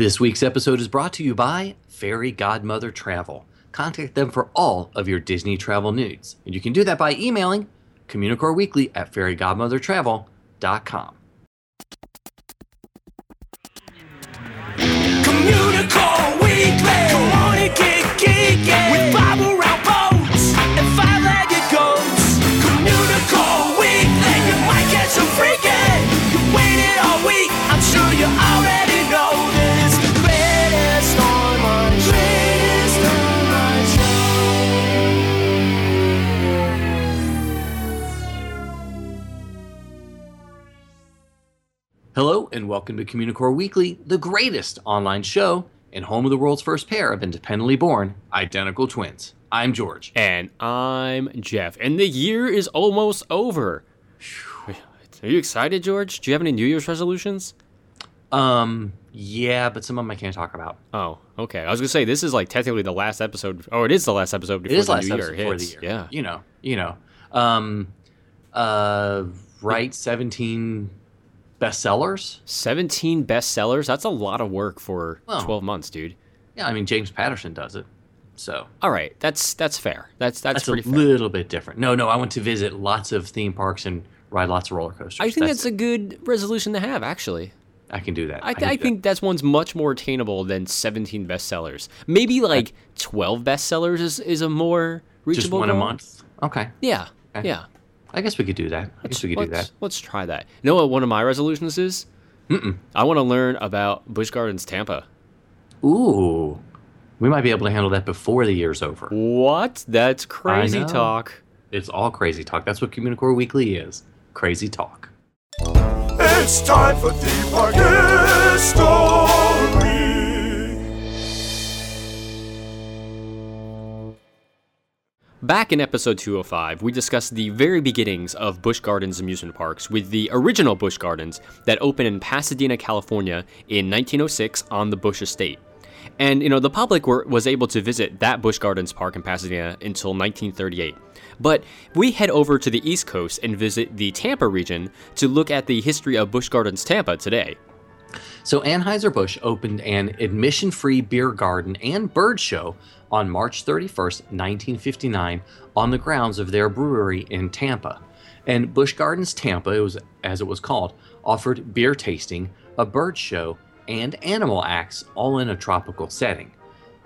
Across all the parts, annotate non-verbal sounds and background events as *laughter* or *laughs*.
This week's episode is brought to you by Fairy Godmother Travel. Contact them for all of your Disney travel needs. And you can do that by emailing Communicore Weekly at fairygodmothertravel.com. Hello, and welcome to Communicore Weekly, the greatest online show and home of the world's first pair of independently born identical twins. I'm George. And I'm Jeff. And the year is almost over. Are you excited, George? Do you have any New Year's resolutions? Um, yeah, but some of them I can't talk about. Oh, okay. I was gonna say this is like technically the last episode. Oh, it is the last episode It before is the last new episode year before the hits. year. Yeah. You know, you know. Um, uh, write 17 bestsellers. 17 bestsellers. That's a lot of work for Well. 12 months, dude. Yeah, I mean, James Patterson does it. So All right, that's that's fair. That's that's, that's, a fair. little bit different. No, no, I went to visit lots of theme parks and ride lots of roller coasters. I think that's, a good resolution to have, actually. I can do that. I, I do think that's one's much more attainable than 17 bestsellers. Maybe like 12 bestsellers is, is a more reachable just one a month. Okay, Yeah, Okay. yeah. I guess we could do that. I guess we could do let's, that. Let's try that. You know what one of my resolutions is? Mm-mm. I want to learn about Busch Gardens Tampa. Ooh, we might be able to handle that before the year's over. What? That's crazy know. talk. It's all crazy talk. That's what Communicore Weekly is. Crazy talk. It's time for theme park Back in episode 205, we discussed the very beginnings of Busch Gardens amusement parks with the original Busch Gardens that opened in Pasadena, California in 1906 on the Busch estate. And, you know, the public were, was able to visit that Busch Gardens park in Pasadena until 1938. But we head over to the East Coast and visit the Tampa region to look at the history of Busch Gardens Tampa today. So Anheuser-Busch opened an admission-free beer garden and bird show on March 31, 1959 on the grounds of their brewery in Tampa. And Busch Gardens Tampa, it was as it was called, offered beer tasting, a bird show, and animal acts all in a tropical setting.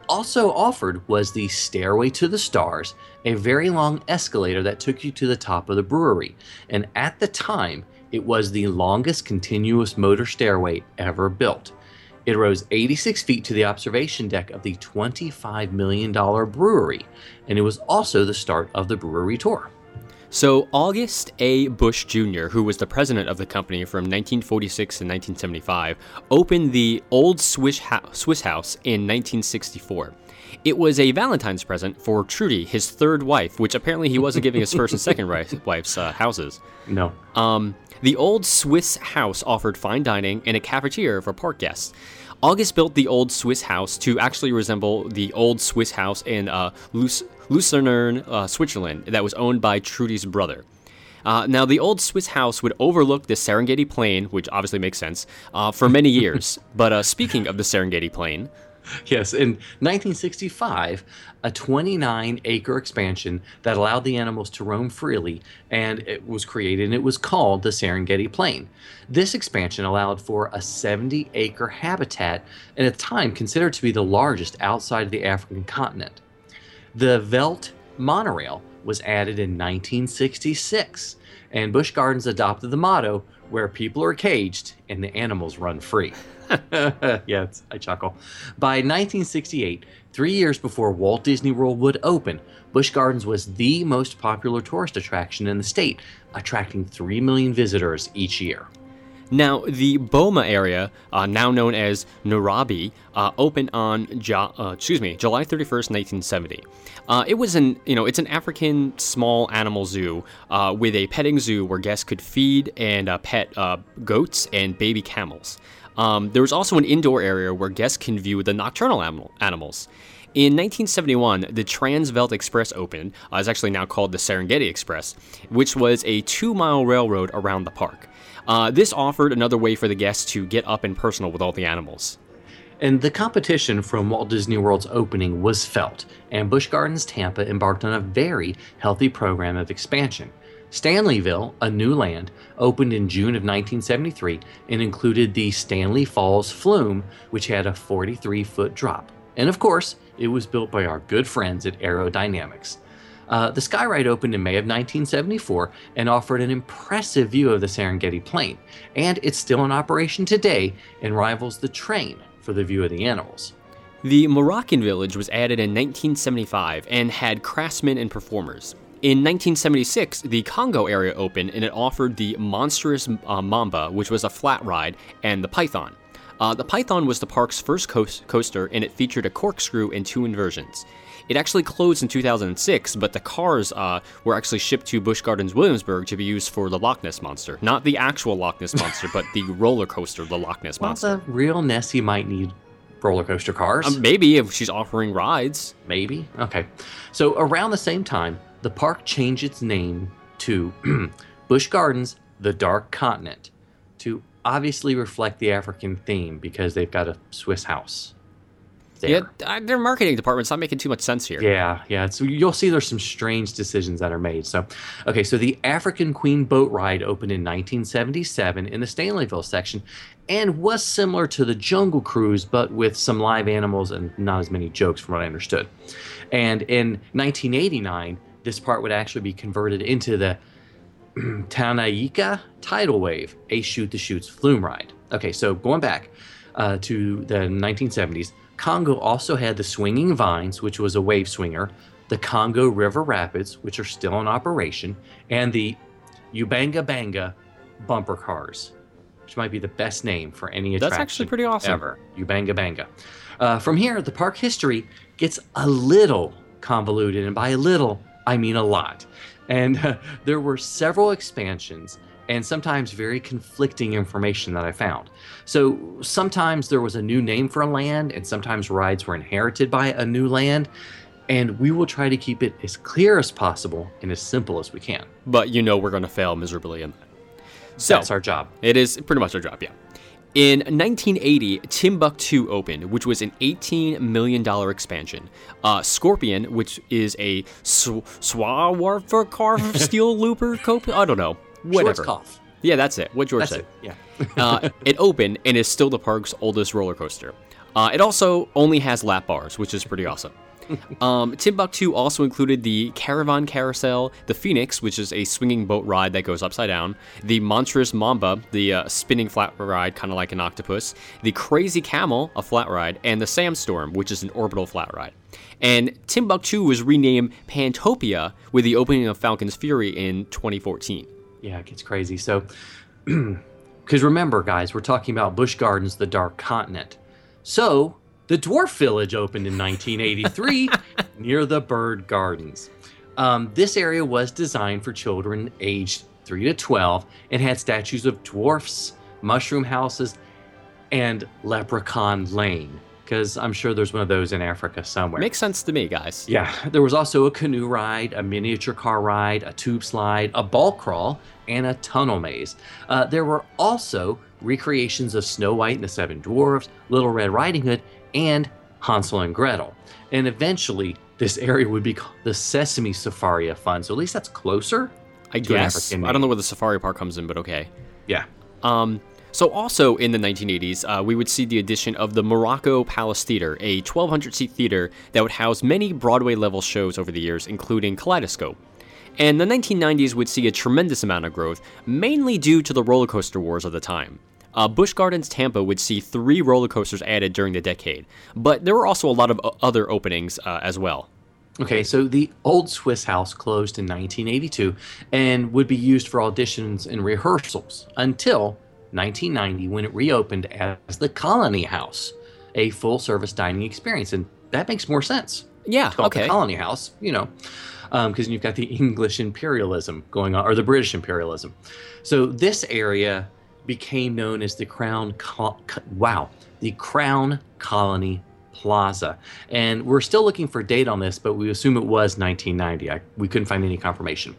Also offered was the Stairway to the Stars, a very long escalator that took you to the top of the brewery. And at the time, it was the longest continuous motor stairway ever built. It rose 86 feet to the observation deck of the $25 million brewery, and it was also the start of the brewery tour. So, August A. Busch Jr., who was the president of the company from 1946 to 1975, opened the Old Swiss, Ho- Swiss House in 1964. It was a Valentine's present for Trudy, his third wife, which apparently he wasn't giving his first and second *laughs* wife's uh, houses. No. Um, the old Swiss house offered fine dining and a cafeteria for park guests. August built the old Swiss house to actually resemble the old Swiss house in uh, Luc- Lucerne, uh, Switzerland, that was owned by Trudy's brother. Uh, now, the old Swiss house would overlook the Serengeti Plain, which obviously makes sense, uh, for many years. *laughs* but uh, speaking of the Serengeti Plain, *laughs* Yes, in 1965, a 29 acre expansion that allowed the animals to roam freely and it was created and it was called the Serengeti Plain. This expansion allowed for a 70 acre habitat and at the time considered to be the largest outside of the African continent. The Veldt monorail was added in 1966 and Busch Gardens adopted the motto where people are caged and the animals run free. *laughs* it's, I chuckle. By 1968, three years before Walt Disney World would open, Busch Gardens was the most popular tourist attraction in the state, attracting 3 million visitors each year. Now, the Boma area, uh, now known as Nairobi, uh, opened on ja- uh, excuse me July 31st, 1970. Uh, it was an you know it's an African small animal zoo uh, with a petting zoo where guests could feed and uh, pet goats and baby camels. Um, there was also an indoor area where guests can view the nocturnal animal- animals. In 1971, the Transveldt Express opened. Uh, it's actually now called the Serengeti Express, which was a two-mile railroad around the park. Uh, this offered another way for the guests to get up and personal with all the animals. And the competition from Walt Disney World's opening was felt, and Busch Gardens Tampa embarked on a very healthy program of expansion. Stanleyville, a new land, opened in June of 1973 and included the Stanley Falls Flume, which had a 43 foot drop. And of course, it was built by our good friends at Arrow Dynamics. Uh, the Skyride opened in May of 1974 and offered an impressive view of the Serengeti Plain, and it's still in operation today and rivals the train for the view of the animals. The Moroccan village was added in 1975 and had craftsmen and performers. In 1976, the Congo area opened and it offered the monstrous uh, Mamba, which was a flat ride, and the Python. Uh, the Python was the park's first coast- coaster and it featured a corkscrew and two inversions. It actually closed in 2006, but the cars uh, were actually shipped to Busch Gardens Williamsburg to be used for the Loch Ness Monster. Not the actual Loch Ness Monster, but the *laughs* roller coaster, the Loch Ness Well, Monster. the real Nessie might need roller coaster cars. Um, maybe if she's offering rides. Maybe. Okay. So around the same time, the park changed its name to *clears throat* Busch Gardens, the Dark Continent, obviously reflect the African theme because they've got a Swiss house. There. Yeah, their marketing department's not making too much sense here. Yeah, yeah. So you'll see there's some strange decisions that are made. So, okay, so the African Queen boat ride opened in 1977 in the Stanleyville section and was similar to the Jungle Cruise, but with some live animals and not as many jokes, from what I understood. And in 1989, this part would actually be converted into the *clears throat* Tanganyika Tidal Wave, a shoot the chutes flume ride. Okay, so going back uh, to the 1970s, Congo also had the Swinging Vines, which was a wave swinger, the Congo River Rapids, which are still in operation, and the Ubanga Banga bumper cars, which might be the best name for any attraction That's actually pretty awesome. ever. Ubanga Banga. Uh, from here, the park history gets a little convoluted, and by a little, I mean a lot. And uh, *laughs* there were several expansions and sometimes very conflicting information that I found. So sometimes there was a new name for a land, and sometimes rides were inherited by a new land. And we will try to keep it as clear as possible and as simple as we can. But you know we're going to fail miserably in that. So That's our job. it is pretty much our job, yeah. In 1980, Timbuktu opened, which was an $18 million expansion. Uh, Scorpion, which is a sw- car *laughs* steel looper cope, I don't know, whatever. Yeah, that's it. What George That's said. it. Yeah. *laughs* uh, it opened and is still the park's oldest roller coaster. Uh, it also only has lap bars, which is pretty awesome. Um, Timbuktu also included the Caravan Carousel, the Phoenix, which is a swinging boat ride that goes upside down, the Monstrous Mamba, the uh, spinning flat ride, kind of like an octopus, the Crazy Camel, a flat ride, and the Sandstorm, which is an orbital flat ride. And Timbuktu was renamed Pantopia with the opening of Falcon's Fury in 2014. Yeah, it gets crazy. So, *clears throat* because remember, guys, we're talking about Busch Gardens, the Dark Continent. So, the Dwarf Village opened in 1983 *laughs* near the Bird Gardens. Um, this area was designed for children aged 3 to 12 and had statues of dwarfs, mushroom houses, and Leprechaun Lane. Because I'm sure there's one of those in Africa somewhere. Makes sense to me, guys. Yeah, there was also a canoe ride, a miniature car ride, a tube slide, a ball crawl, and a tunnel maze. Uh, there were also recreations of Snow White and the Seven Dwarfs, Little Red Riding Hood, and Hansel and Gretel. And eventually, this area would be called the Sesame Safari of Fun. So at least that's closer. I guess. I don't know where the safari part comes in, but okay. Yeah. Um, so also in the 1980s, uh, we would see the addition of the Morocco Palace Theater, a 1,200 seat theater that would house many Broadway level shows over the years, including Kaleidoscope. And the 1990s would see a tremendous amount of growth, mainly due to the roller coaster wars of the time. Uh, Busch Gardens Tampa would see three roller coasters added during the decade, but there were also a lot of other openings uh, as well. Okay, so the old Swiss house closed in 1982 and would be used for auditions and rehearsals until 1990 when it reopened as the Colony House, a full service dining experience. And that makes more sense. Yeah, It's called okay. the Colony House, you know, because you've got the *laughs* English imperialism going on, or the British imperialism. So this area became known as the Crown, wow, the Crown Colony Plaza. And we're still looking for date on this, but we assume it was 1990. I, we couldn't find any confirmation.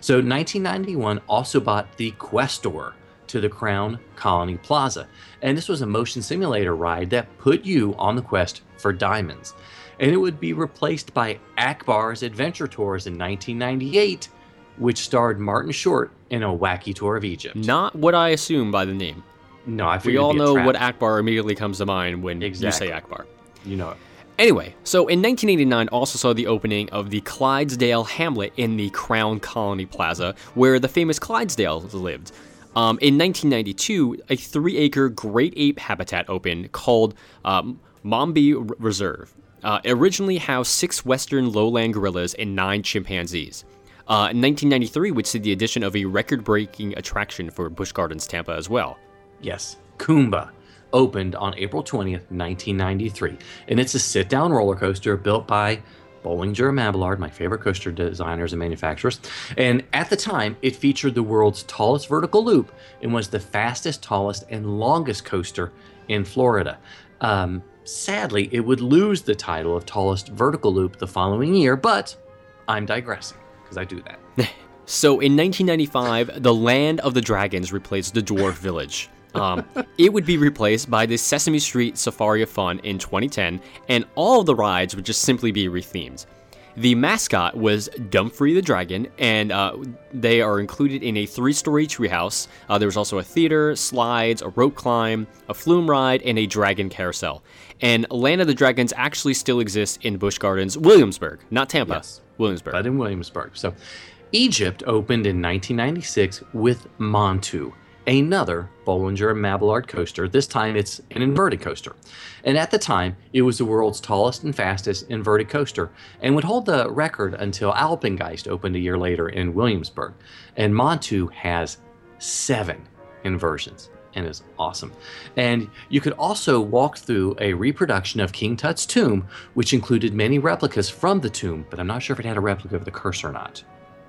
So 1991 also bought the Questor, to the Crown Colony Plaza. And this was a motion simulator ride that put you on the quest for diamonds. And it would be replaced by Akbar's Adventure Tours in 1998, which starred Martin Short in a wacky tour of Egypt. Not what I assume by the name. No, I We all it'd be a know what Akbar immediately comes to mind when you say Akbar. you know. It. Anyway, so in 1989 also saw the opening of the Clydesdale Hamlet in the Crown Colony Plaza, where the famous Clydesdales lived. Um, in 1992, a three-acre great ape habitat opened called um, Myombe Reserve. Uh, originally housed six western lowland gorillas and nine chimpanzees. Uh, in 1993, which see the addition of a record-breaking attraction for Busch Gardens Tampa as well. Yes, Kumba opened on April 20th, 1993, and it's a sit-down roller coaster built by Bolliger and Mabillard, my favorite coaster designers and manufacturers. And at the time, it featured the world's tallest vertical loop and was the fastest, tallest, and longest coaster in Florida. Um, sadly, it would lose the title of tallest vertical loop the following year, but I'm digressing because I do that. *laughs* So in 1995, the Land of the Dragons replaced the Dwarf Village. Um, *laughs* it would be replaced by the Sesame Street Safari of Fun in 2010, and all of the rides would just simply be rethemed. The mascot was Dumfrey the Dragon, and uh, they are included in a three story treehouse. Uh, there was also a theater, slides, a rope climb, a flume ride, and a dragon carousel. And Land of the Dragons actually still exists in Busch Gardens, Williamsburg, not Tampa, Yes. Williamsburg. but in Williamsburg. So, Egypt opened in 1996 with Montu, another Bolliger and Mabillard coaster. This time it's an inverted coaster. And at the time, it was the world's tallest and fastest inverted coaster and would hold the record until Alpengeist opened a year later in Williamsburg. And Montu has seven inversions and is awesome. And you could also walk through a reproduction of King Tut's tomb, which included many replicas from the tomb, but I'm not sure if it had a replica of the curse or not.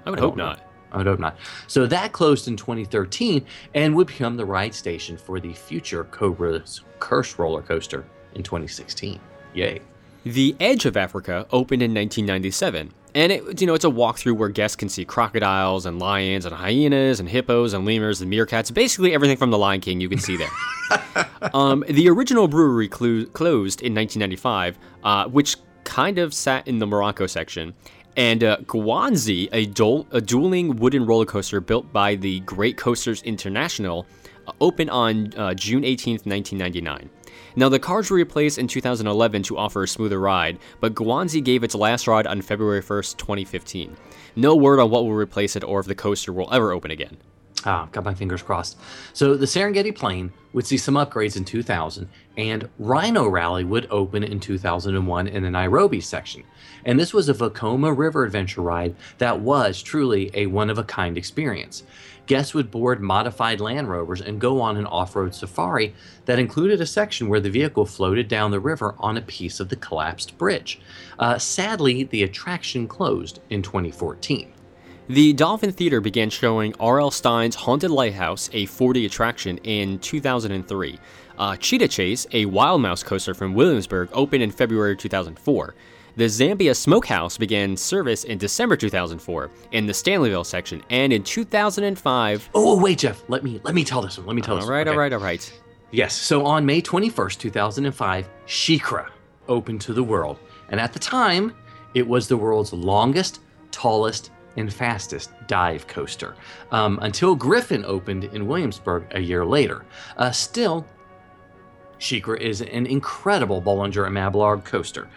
I would I hope know. not. I would hope not. So that closed in 2013 and would become the ride station for the future Cobra's Curse roller coaster in 2016. Yay. The Edge of Africa opened in 1997, and it, you know, it's a walkthrough where guests can see crocodiles and lions and hyenas and hippos and lemurs and meerkats, basically everything from The Lion King you can see there. *laughs* um, the original brewery clo- closed in 1995, uh, which kind of sat in the Morocco section. And uh, Gwanzi, a, a dueling wooden roller coaster built by the Great Coasters International, uh, opened on uh, June 18th, 1999. Now, the cars were replaced in 2011 to offer a smoother ride, but Guanzi gave its last ride on February 1st, 2015. No word on what will replace it or if the coaster will ever open again. Ah, got my fingers crossed. So the Serengeti Plain would see some upgrades in 2000, and Rhino Rally would open in 2001 in the Nairobi section. And this was a Vekoma River adventure ride that was truly a one of a kind experience. Guests would board modified Land Rovers and go on an off road safari that included a section where the vehicle floated down the river on a piece of the collapsed bridge. Uh, sadly, the attraction closed in 2014. The Dolphin Theater began showing R.L. Stine's Haunted Lighthouse, a 4D attraction, in 2003. Uh, Cheetah Chase, a wild mouse coaster from Williamsburg, opened in February 2004. The Zambia Smokehouse began service in December 2004 in the Stanleyville section, and in 2005. Oh, wait, Jeff. Let me let me tell this one. Let me tell All this right, one. all Okay. right, all right. Yes. So on May 21st, 2005, SheiKra opened to the world. And at the time, it was the world's longest, tallest, and fastest dive coaster um, until Griffon opened in Williamsburg a year later. Uh, still, SheiKra is an incredible Bolliger and Mabillard coaster,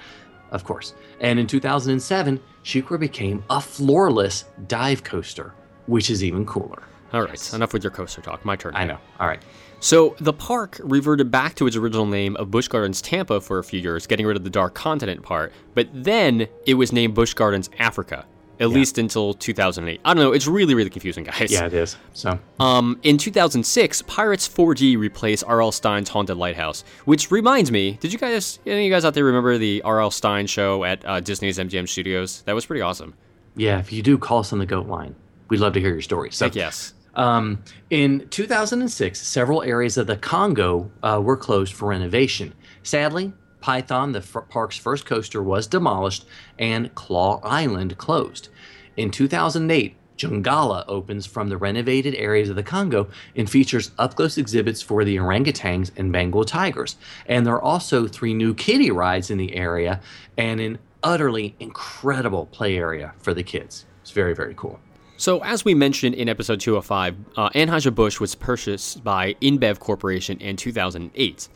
of course. And in 2007, SheiKra became a floorless dive coaster, which is even cooler. All right, enough with your coaster talk. My turn. I know. All right. So the park reverted back to its original name of Busch Gardens Tampa for a few years, getting rid of the Dark Continent part. But then it was named Busch Gardens Africa, at least until 2008. I don't know. It's really, really confusing, guys. Yeah, it is. So. Um, in 2006, Pirates 4D replaced R.L. Stine's Haunted Lighthouse, which reminds me, did you guys, any of you guys out there remember the R.L. Stine show at uh, Disney's MGM Studios? That was pretty awesome. Yeah, if you do, call us on the goat line. We'd love to hear your story. So, Heck yes. um, in 2006, several areas of the Congo uh, were closed for renovation. Sadly, Python, the f- park's first coaster, was demolished and Claw Island closed. In 2008, Jungala opens from the renovated areas of the Congo and features up close exhibits for the orangutans and Bengal tigers. And there are also three new kiddie rides in the area and an utterly incredible play area for the kids. It's very, very cool. So, as we mentioned in episode 205, uh, Anheuser-Busch was purchased by InBev Corporation in 2008.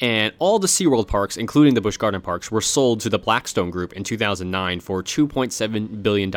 And all the SeaWorld parks, including the Busch Garden parks, were sold to the Blackstone Group in 2009 for $2.7 billion.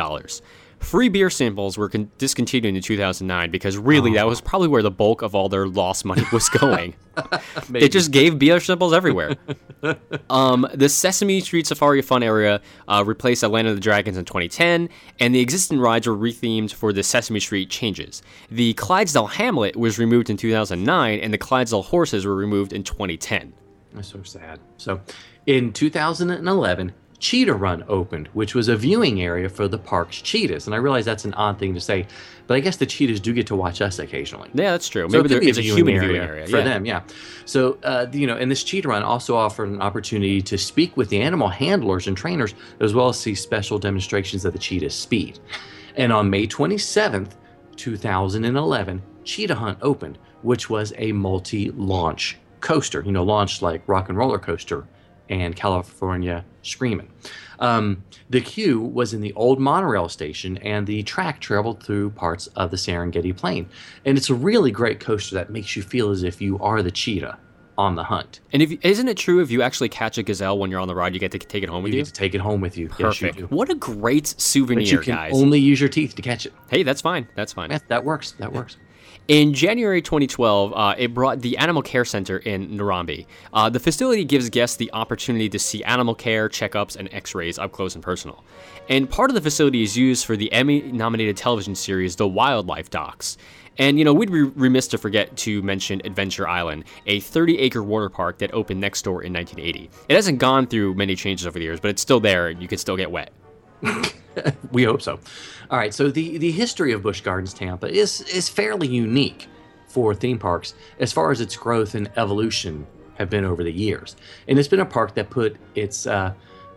Free beer samples were con- discontinued in 2009 because really that was probably where the bulk of all their lost money *laughs* was going. *laughs* they just gave beer samples everywhere. *laughs* um, the Sesame Street Safari Fun area uh, replaced Atlanta the Dragons in 2010, and the existing rides were rethemed for the Sesame Street changes. The Clydesdale Hamlet was removed in 2009, and the Clydesdale horses were removed in 2010. That's so sad. So, in 2011, Cheetah Run opened, which was a viewing area for the park's cheetahs. And I realize that's an odd thing to say, but I guess the cheetahs do get to watch us occasionally. Yeah, that's true. So Maybe there could a human viewing area for yeah. them, yeah. So, uh, you know, and this cheetah run also offered an opportunity to speak with the animal handlers and trainers, as well as see special demonstrations of the cheetah's speed. And on May 27th, 2011, Cheetah Hunt opened, which was a multi-launch coaster. You know, launched like Rock and Roller Coaster and California Screaming. Um, the queue was in the old monorail station, and the track traveled through parts of the Serengeti Plain. And it's a really great coaster that makes you feel as if you are the cheetah on the hunt. And if, isn't it true if you actually catch a gazelle when you're on the ride, you get to take it home with You you? get to take it home with you. Perfect. Yes, you what a great souvenir, But you can guys. only use your teeth to catch it. hey, that's fine. That's fine. Yeah, that works. That works. In January 2012, uh, it brought the Animal Care Center in Narambi. Uh, the facility gives guests the opportunity to see animal care, checkups, and x rays up close and personal. And part of the facility is used for the Emmy nominated television series, The Wildlife Docs. And, you know, we'd be remiss to forget to mention Adventure Island, a 30 acre water park that opened next door in 1980. It hasn't gone through many changes over the years, but it's still there and you can still get wet. *laughs* *laughs* We hope so. All right. So the the history of Busch Gardens Tampa is is fairly unique for theme parks as far as its growth and evolution have been over the years. And it's been a park that put its uh,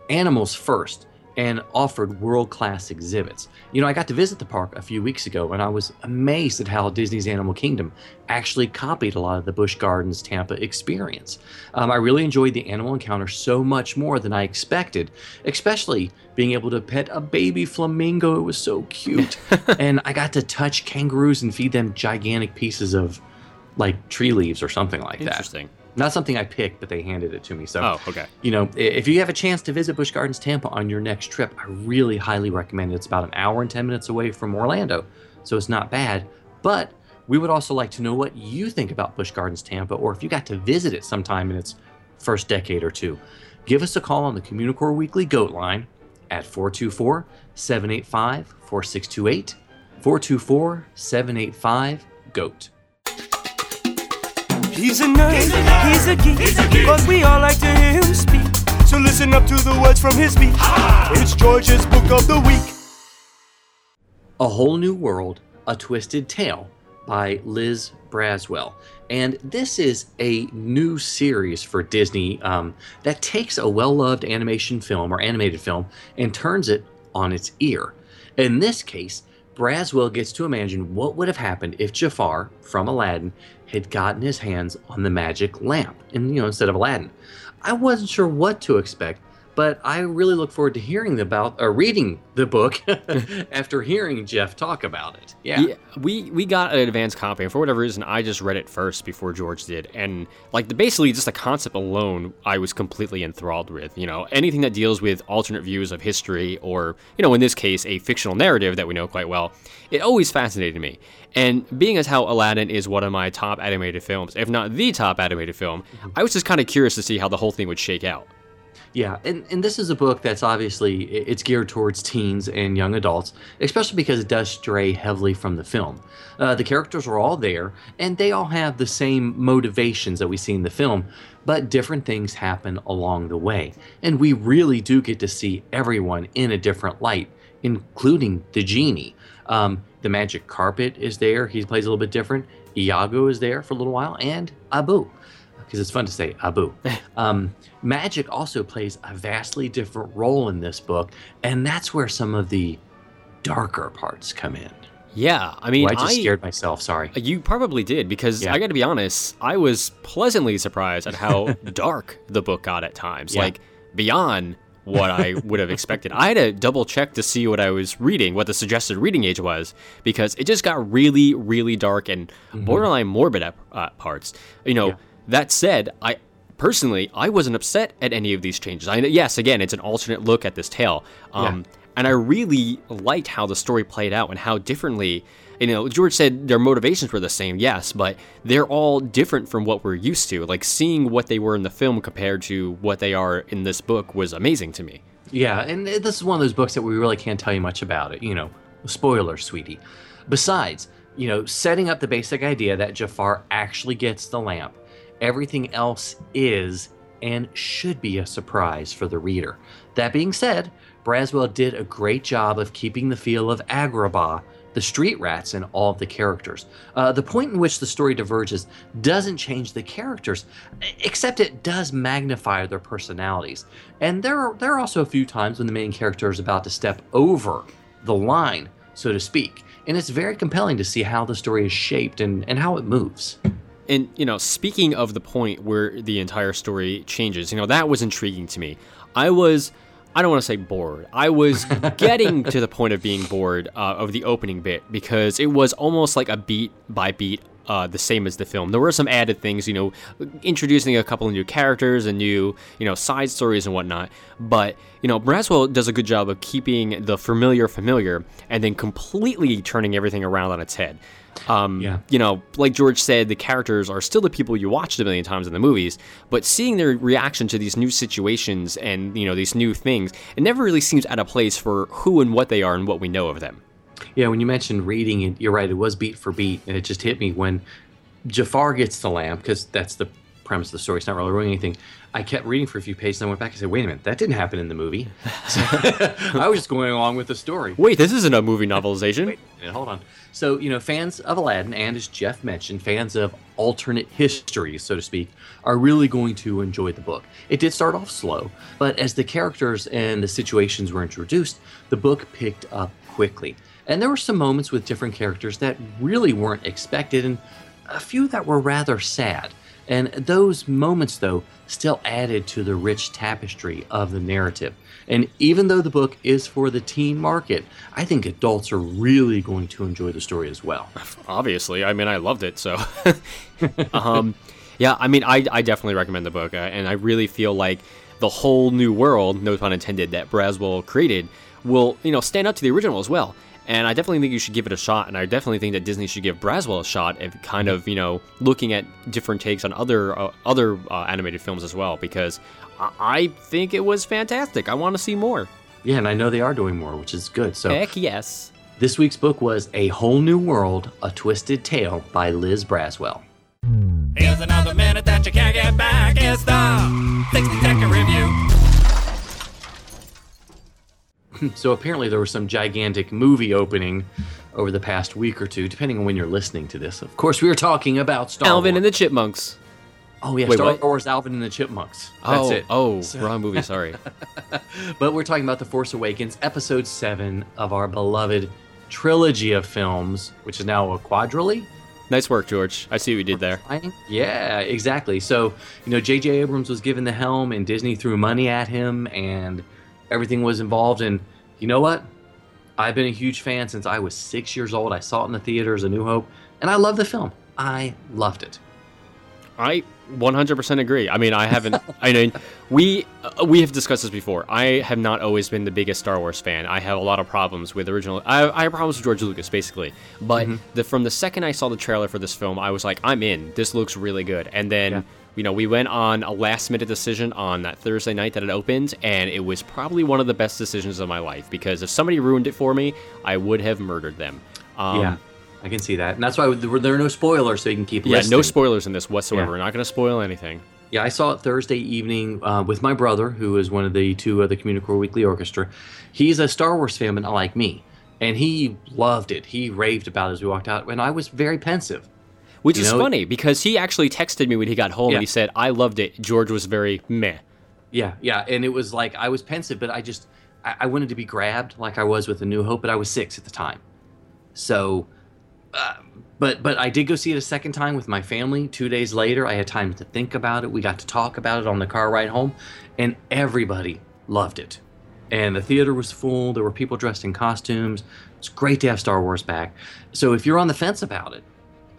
animals first and offered world class exhibits. You know, I got to visit the park a few weeks ago and I was amazed at how Disney's Animal Kingdom actually copied a lot of the Busch Gardens Tampa experience. Um, I really enjoyed the animal encounter so much more than I expected, especially being able to pet a baby flamingo. It was so cute. *laughs* and I got to touch kangaroos and feed them gigantic pieces of like tree leaves or something like that. Interesting. Not something I picked, but they handed it to me. So Oh, okay. you know, if you have a chance to visit Busch Gardens Tampa on your next trip, I really highly recommend it. It's about an hour and 10 minutes away from Orlando, so it's not bad. But we would also like to know what you think about Busch Gardens Tampa, or if you got to visit it sometime in its first decade or two. Give us a call on the Communicore Weekly Goat line at 424 785 4628. 424 785 GOAT. He's a nerd, he's a, geek, but we all like to hear him speak. So listen up to the words from his speech. It's George's Book of the Week. A Whole New World, A Twisted Tale by Liz Braswell. And this is a new series for Disney um, that takes a well loved animation film or animated film and turns it on its ear. In this case, Braswell gets to imagine what would have happened if Jafar from Aladdin had gotten his hands on the magic lamp, and you know, instead of Aladdin. I wasn't sure what to expect, but I really look forward to hearing about or reading the book *laughs* *laughs* after hearing Jeff talk about it. Yeah. Yeah, we we got an advanced copy, and for whatever reason, I just read it first before George did, and like the basically just the concept alone, I was completely enthralled with. You know, anything that deals with alternate views of history, or you know, in this case, a fictional narrative that we know quite well, it always fascinated me. And being as how Aladdin is one of my top animated films, if not the top animated film, mm-hmm. I was just kind of curious to see how the whole thing would shake out. Yeah, and, and this is a book that's obviously it's geared towards teens and young adults, especially because it does stray heavily from the film. Uh, the characters are all there, and they all have the same motivations that we see in the film, but different things happen along the way. And we really do get to see everyone in a different light, including the genie. Um, the magic carpet is there; he plays a little bit different. Iago is there for a little while, and Abu because it's fun to say Abu. *laughs* Um, magic also plays a vastly different role in this book, and that's where some of the darker parts come in. Yeah, I mean, Well, I just scared myself. Sorry. You probably did because Yeah. I got to be honest, I was pleasantly surprised at how *laughs* dark the book got at times, Yeah. like beyond what I would have expected. I had to double check to see what I was reading, what the suggested reading age was, because it just got really, really dark and borderline morbid at uh, parts. You know, Yeah. That said, I personally I wasn't upset at any of these changes. I yes, again, it's an alternate look at this tale. Um, and I really liked how the story played out and how differently. You know, George said their motivations were the same, yes, but they're all different from what we're used to. Like seeing what they were in the film compared to what they are in this book was amazing to me. Yeah, and this is one of those books that we really can't tell you much about it. You know, spoiler, sweetie. Besides, you know, setting up the basic idea that Jafar actually gets the lamp, everything else is and should be a surprise for the reader. That being said, Braswell did a great job of keeping the feel of Agrabah, the street rats, and all of the characters. Uh, the point in which the story diverges doesn't change the characters, except it does magnify their personalities. And there are, there are also a few times when the main character is about to step over the line, so to speak. And it's very compelling to see how the story is shaped and, and how it moves. And you know, speaking of the point where the entire story changes, you know, that was intriguing to me. I was I don't want to say bored. I was *laughs* getting to the point of being bored uh, of the opening bit because it was almost like a beat by beat uh, the same as the film. There were some added things, you know, introducing a couple of new characters and new, you know, side stories and whatnot. But you know, Braswell does a good job of keeping the familiar familiar and then completely turning everything around on its head. Um, Yeah. You know, like George said, the characters are still the people you watched a million times in the movies, but seeing their reaction to these new situations and you know these new things, it never really seems out of place for who and what they are and what we know of them. Yeah, when you mentioned reading, it, you're right. It was beat for beat, and it just hit me when Jafar gets the lamp because that's the premise of the story. It's not really ruining anything. I kept reading for a few pages, and I went back and said, "Wait a minute, that didn't happen in the movie." *laughs* So, I was just going along with the story. Wait, this isn't a movie novelization. And hold on. So, you know, fans of Aladdin, and as Jeff mentioned, fans of alternate histories, so to speak, are really going to enjoy the book. It did start off slow, but as the characters and the situations were introduced, the book picked up quickly. And there were some moments with different characters that really weren't expected, and a few that were rather sad. And those moments, though, still added to the rich tapestry of the narrative. And even though the book is for the teen market, I think adults are really going to enjoy the story as well. *laughs* Obviously, I mean, I loved it. So, *laughs* um, yeah, I mean, I, I definitely recommend the book, uh, and I really feel like the whole new world, no pun intended, that Braswell created will, you know, stand up to the original as well. And I definitely think you should give it a shot, and I definitely think that Disney should give Braswell a shot at kind of, you know, looking at different takes on other uh, other uh, animated films as well, because I, I think it was fantastic. I want to see more. Yeah, and I know they are doing more, which is good. So, Heck yes. this week's book was A Whole New World A Twisted Tale by Liz Braswell. Here's another minute that you can't get back. It's the 60 second review. *clears throat* So, apparently, there was some gigantic movie opening over the past week or two, depending on when you're listening to this. Of course, we are talking about Star Alvin Wars. and the Chipmunks. oh, yeah, Wait, Star what? Wars Alvin and the Chipmunks. That's oh, it. oh, So- wrong movie. *laughs* Sorry. But we're talking about The Force Awakens, episode seven of our beloved trilogy of films, which is now a quadrilogy. nice work, George. I see what you did there. Yeah, exactly. So, you know, J.J. Abrams was given the helm, and Disney threw money at him, and everything was involved. And you know what? I've been a huge fan since I was six years old. I saw it in the theaters, A New Hope, and I love the film. I loved it. I 100% agree. I mean, I haven't. I mean, we uh, we have discussed this before. I have not always been the biggest Star Wars fan. I have a lot of problems with original. I, I have problems with George Lucas, basically. But the, from the second I saw the trailer for this film, I was like, I'm in. This looks really good. And then. Yeah. You know, we went on a last minute decision on that Thursday night that it opened, and it was probably one of the best decisions of my life because if somebody ruined it for me, I would have murdered them. Um, yeah, I can see that, and that's why there are no spoilers, so you can keep listening. Yeah, listening. no spoilers in this whatsoever. Yeah. We're not going to spoil anything. Yeah, I saw it Thursday evening uh, with my brother, who is one of the two of the Communicore Weekly Orchestra. He's a Star Wars fan, but not like me, and he loved it. He raved about it as we walked out, and I was very pensive. Which You is know- funny because he actually texted me when he got home Yeah. and he said, I loved it. George was very meh. Yeah, yeah, and it was like I was pensive, but I just I, I wanted to be grabbed like I was with A New Hope, but I was six at the time. So, uh, but but I did go see it a second time with my family. Two days later, I had time to think about it. We got to talk about it on the car ride home, and everybody loved it. And the theater was full. There were people dressed in costumes. It's great to have Star Wars back. So if you're on the fence about it,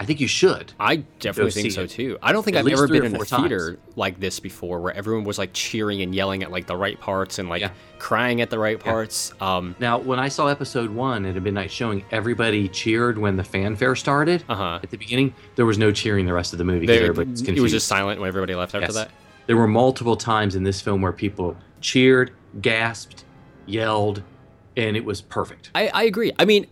I think you should. I definitely think so it. too. I don't think At I've ever been in a four theater like this before, where everyone was like cheering and yelling at like the right parts and like Yeah. crying at the right parts. Um, Now, when I saw episode one at a midnight showing, everybody cheered when the fanfare started. uh huh. At the beginning, there was no cheering the rest of the movie because everybody was confused. It was just silent when everybody left after Yes. that. There were multiple times in this film where people cheered, gasped, yelled, and it was perfect. I, I agree. I mean,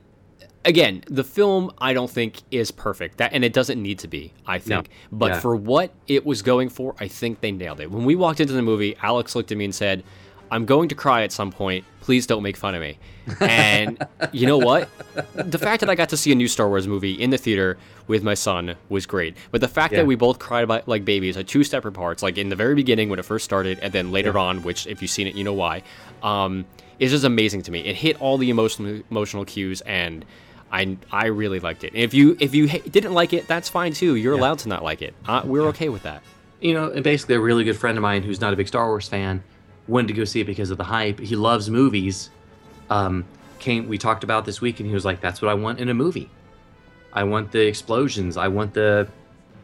again, the film I don't think is perfect. That and it doesn't need to be. I think, but Yeah. for what it was going for, I think they nailed it. When we walked into the movie, Alex looked at me and said, "I'm going to cry at some point. Please don't make fun of me." And *laughs* you know what? The fact that I got to see a new Star Wars movie in the theater with my son was great. But the fact Yeah. that we both cried about, like babies at two separate parts, like in the very beginning when it first started, and then later on, which if you've seen it, you know why, um, is just amazing to me. It hit all the emotional emotional cues, and I I really liked it. And if you if you ha- didn't like it, that's fine too. You're Yeah. allowed to not like it. Uh, we're okay with that. You know, and basically, a really good friend of mine who's not a big Star Wars fan went to go see it because of the hype. He loves movies. Um, came we talked about this week, and he was like, "That's what I want in a movie. I want the explosions. I want the,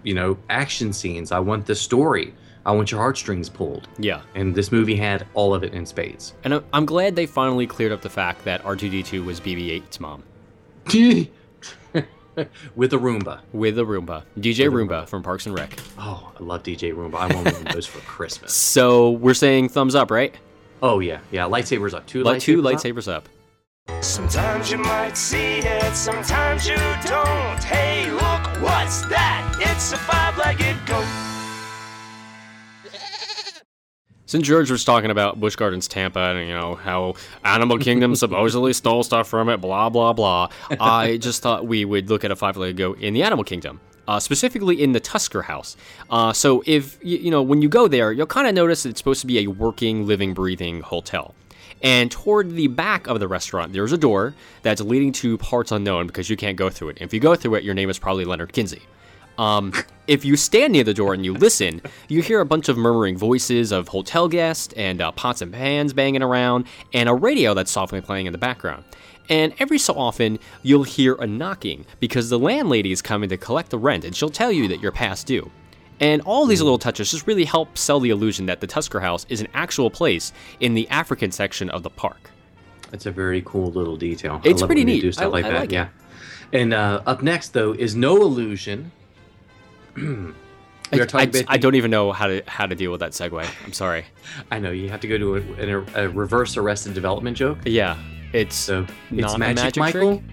you know, action scenes. I want the story. I want your heartstrings pulled." Yeah. And this movie had all of it in spades. And I'm- I'm glad they finally cleared up the fact that R2D2 was BB-8's mom *laughs* With a Roomba. with a Roomba, DJ With a Roomba from Parks and Rec. Oh, I love DJ Roomba. I want one of those for Christmas. *laughs* So we're saying thumbs up, right? Oh yeah, yeah. Lightsabers up. Two Like two lightsabers. up? lightsabers up. Sometimes you might see it, sometimes you don't. Hey, look, what's that? It's a five-legged Since George was talking about Busch Gardens Tampa and you know how Animal Kingdom *laughs* supposedly stole stuff from it, blah blah blah, I just thought we would look at a five-legged goat in the Animal Kingdom. Uh, specifically in the Tusker House. Uh, so if you, you know when you go there, you'll kind of notice that it's supposed to be a working, living, breathing hotel. And toward the back of the restaurant, there's a door that's leading to parts unknown because you can't go through it. If you go through it, your name is probably Leonard Kinsey. Um, if you stand near the door and you listen, you hear a bunch of murmuring voices of hotel guests and uh, pots and pans banging around, and a radio that's softly playing in the background. And every so often, you'll hear a knocking because the landlady is coming to collect the rent, and she'll tell you that you're past due. And all these little touches just really help sell the illusion that the Tusker House is an actual place in the African section of the park. That's a very cool little detail. It's I love pretty neat. Do stuff I- like I that. like it. yeah. And uh, up next, though, is no illusion. I, I- I don't even know how to how to deal with that segue. I'm sorry. *laughs* I know you have to go to a, a, a reverse Arrested Development joke. Yeah, it's So it's Magic, magic Michael. trick?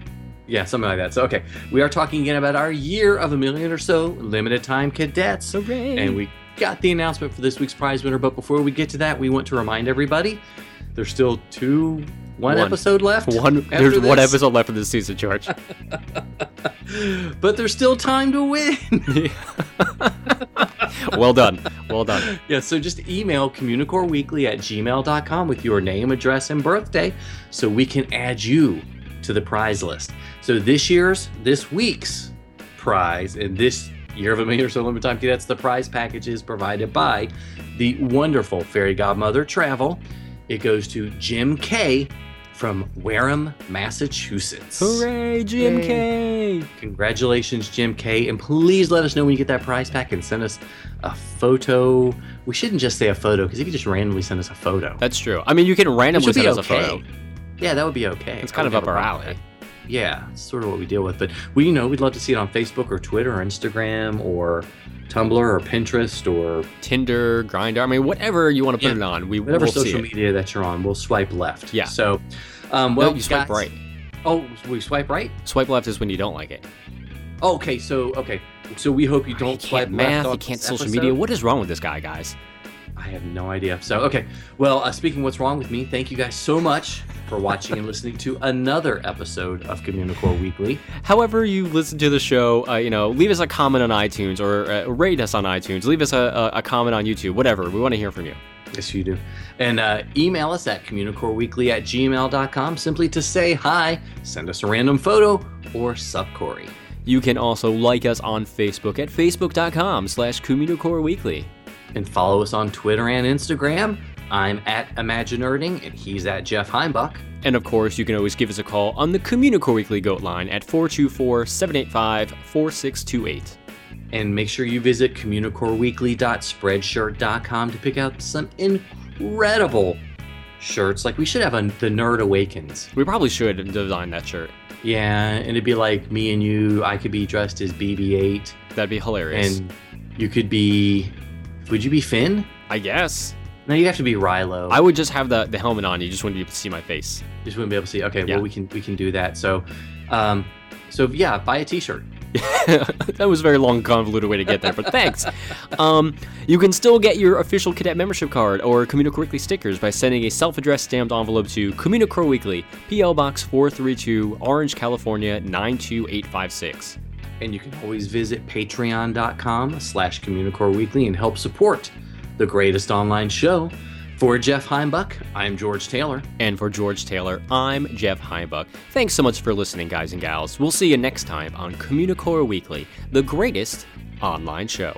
Yeah, something like that. So okay, we are talking again about our year of a million or so limited time cadets, Hooray. and we got the announcement for this week's prize winner. But before we get to that, we want to remind everybody there's still two one, One. episode left. *laughs* one. There's one episode left of this season, George. *laughs* but there's still time to win. *laughs* well done. Well done. yeah, so just email communicoreweekly at gmail.com with your name, address, and birthday so we can add you to the prize list. So this year's, this week's prize, and this year of a million or so limited time cadets, the prize package is provided by the wonderful fairy godmother travel. It goes to Jim K from Wareham, Massachusetts. Hooray, Jim Yay. K. Congratulations, Jim K. And please let us know when you get that prize pack and send us a photo. We shouldn't just say a photo because if could just randomly send us a photo, That's true. I mean, you can randomly send be us a photo. Yeah, that would be okay. It's kind of up have a our alley. that. Yeah, it's sort of what we deal with. But we, you know, we'd love to see it on Facebook or Twitter or Instagram or Tumblr or Pinterest or Tinder, Grindr. I mean, whatever you want to put Yeah. it on, we whatever see social it. media that you're on. We'll swipe left. Yeah. So, um, Well, well, you swipe guys- right. Oh, we swipe right. Swipe left is when you don't like it. Okay, so okay, so we hope you don't swipe left math. You can't social episode. media. What is wrong with this guy, guys? I have no idea. So, okay. Well, uh, speaking what's wrong with me, thank you guys so much for watching and listening to another episode of Communicore Weekly. However, you listen to the show, uh, you know, leave us a comment on iTunes or uh, rate us on iTunes. Leave us a, a, a comment on YouTube. Whatever. We want to hear from you. Yes, you do. And uh, email us at communicoreweekly at gmail.com simply to say hi, send us a random photo, or Sup Corey. You can also like us on Facebook at facebook.com slash Communicore Weekly. And follow us on Twitter and Instagram. I'm at Imaginerding and he's at Jeff Heimbuck. And of course, you can always give us a call on the Communicore Weekly Goat line at 424 785 4628. And make sure you visit communicoreweekly.spreadshirt.com to pick out some incredible shirts. Like we should have a the Nerd Awakens. We probably should design that shirt. Yeah, and it'd be like me and you. I could be dressed as BB-8, That'd be hilarious. and you could be. Would you be Finn? I guess. No, you'd have to be Kylo. I would just have the, the helmet on. You just wouldn't be able to see my face. just wouldn't be able to see. Okay, Yeah. well we can we can do that. So, um, so yeah, buy a T-shirt. *laughs* that was a very long, convoluted way to get there, but thanks. Um, you can still get your official cadet membership card or Communicore Weekly stickers by sending a self-addressed stamped envelope to Communicore Weekly, P.L. Box 432, Orange, California 92856. And you can always visit patreon.com slash Communicore Weekly and help support the greatest online show. For Jeff Heimbuck, I'm George Taylor. And for George Taylor, I'm Jeff Heimbuck. Thanks so much for listening, guys and gals. We'll see you next time on Communicore Weekly, the greatest online show.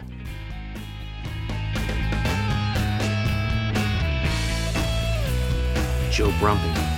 Joe Brumping.